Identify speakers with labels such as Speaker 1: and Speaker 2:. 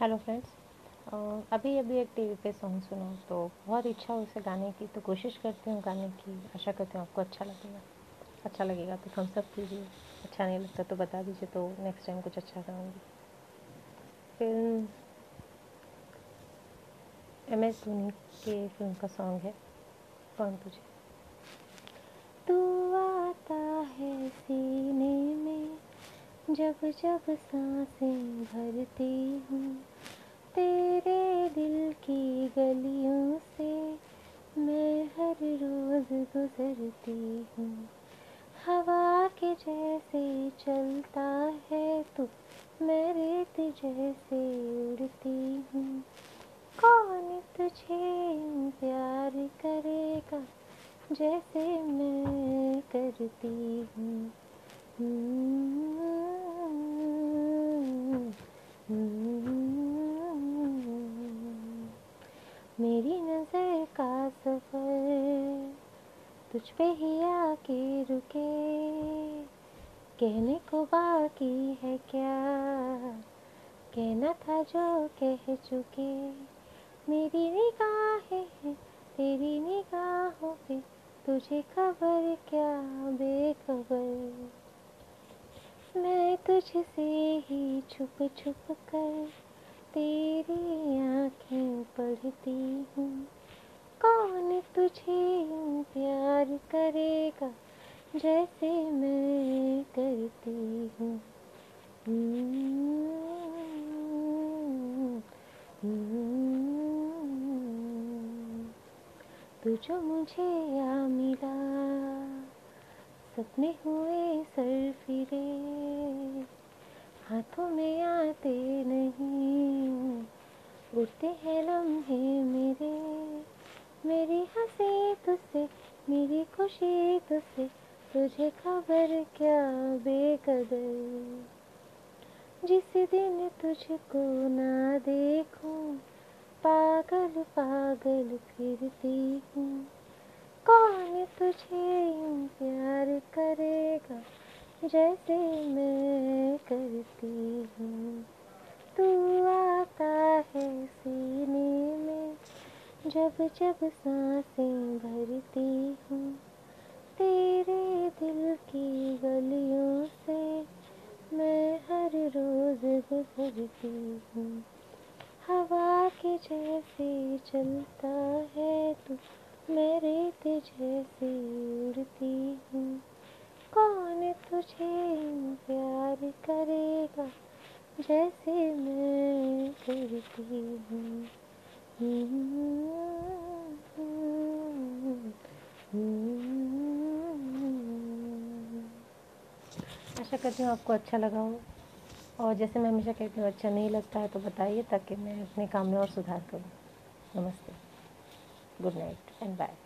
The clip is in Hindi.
Speaker 1: हेलो फ्रेंड्स अभी अभी एक टीवी पे सॉन्ग सुना तो बहुत इच्छा हो उसे गाने की तो कोशिश करती हूँ गाने की। आशा करती हूँ आपको अच्छा लगेगा। अच्छा लगेगा तो थम्स अप कीजिए। अच्छा नहीं लगता तो बता दीजिए तो नेक्स्ट टाइम कुछ अच्छा गाऊँगी फ़िल्म एम एस धोनी के फ़िल्म का सॉन्ग है, कौन तुझे तू आता है सीने में जब जब साँसें भरती हूँ, तेरे दिल की गलियों से मैं हर रोज़ गुजरती हूँ। हवा के जैसे चलता है तू, मैं रेत जैसे उड़ती हूँ। कौन तुझे प्यार करेगा जैसे मैं करती हूँ? मेरी नज़र का सफ़र तुझ पे ही आके रुके। कहने को बाकी है क्या? कहना था जो कह चुके। मेरी निगाहें तेरी निगाहों पे तुझे खबर क्या? बेखबर। मैं तुझसे ही छुप छुप कर तेरी आँखें पढ़ती हूँ। कौन तुझे प्यार करेगा जैसे मैं करती हूँ? तू जो मुझे आ मिला, सपने हुए सर फिरे, हाथों में आते उड़ते हैं लम्हे मेरे। मेरी हँसी तुझसे मेरी खुशी तुझसे तुझे खबर क्या बेकदर? जिस दिन तुझको ना देखूँ, पागल पागल फिरती हूँ। कौन तुझे यूँ प्यार करेगा जैसे मैं करती हूँ? तू आता जब जब साँसें भरती हूँ, तेरे दिल की गलियों से मैं हर रोज़ गुजरती हूँ। हवा के जैसे चलता है तू मैं रेत जैसे उड़ती हूँ। कौन तुझे प्यार करेगा जैसे मैं करती हूँ? आशा करती हूँ आपको अच्छा लगा हो। और जैसे मैं हमेशा कहती हूँ अच्छा नहीं लगता है तो बताइए ताकि मैं अपने काम में और सुधार करूँ। नमस्ते। Good night and bye.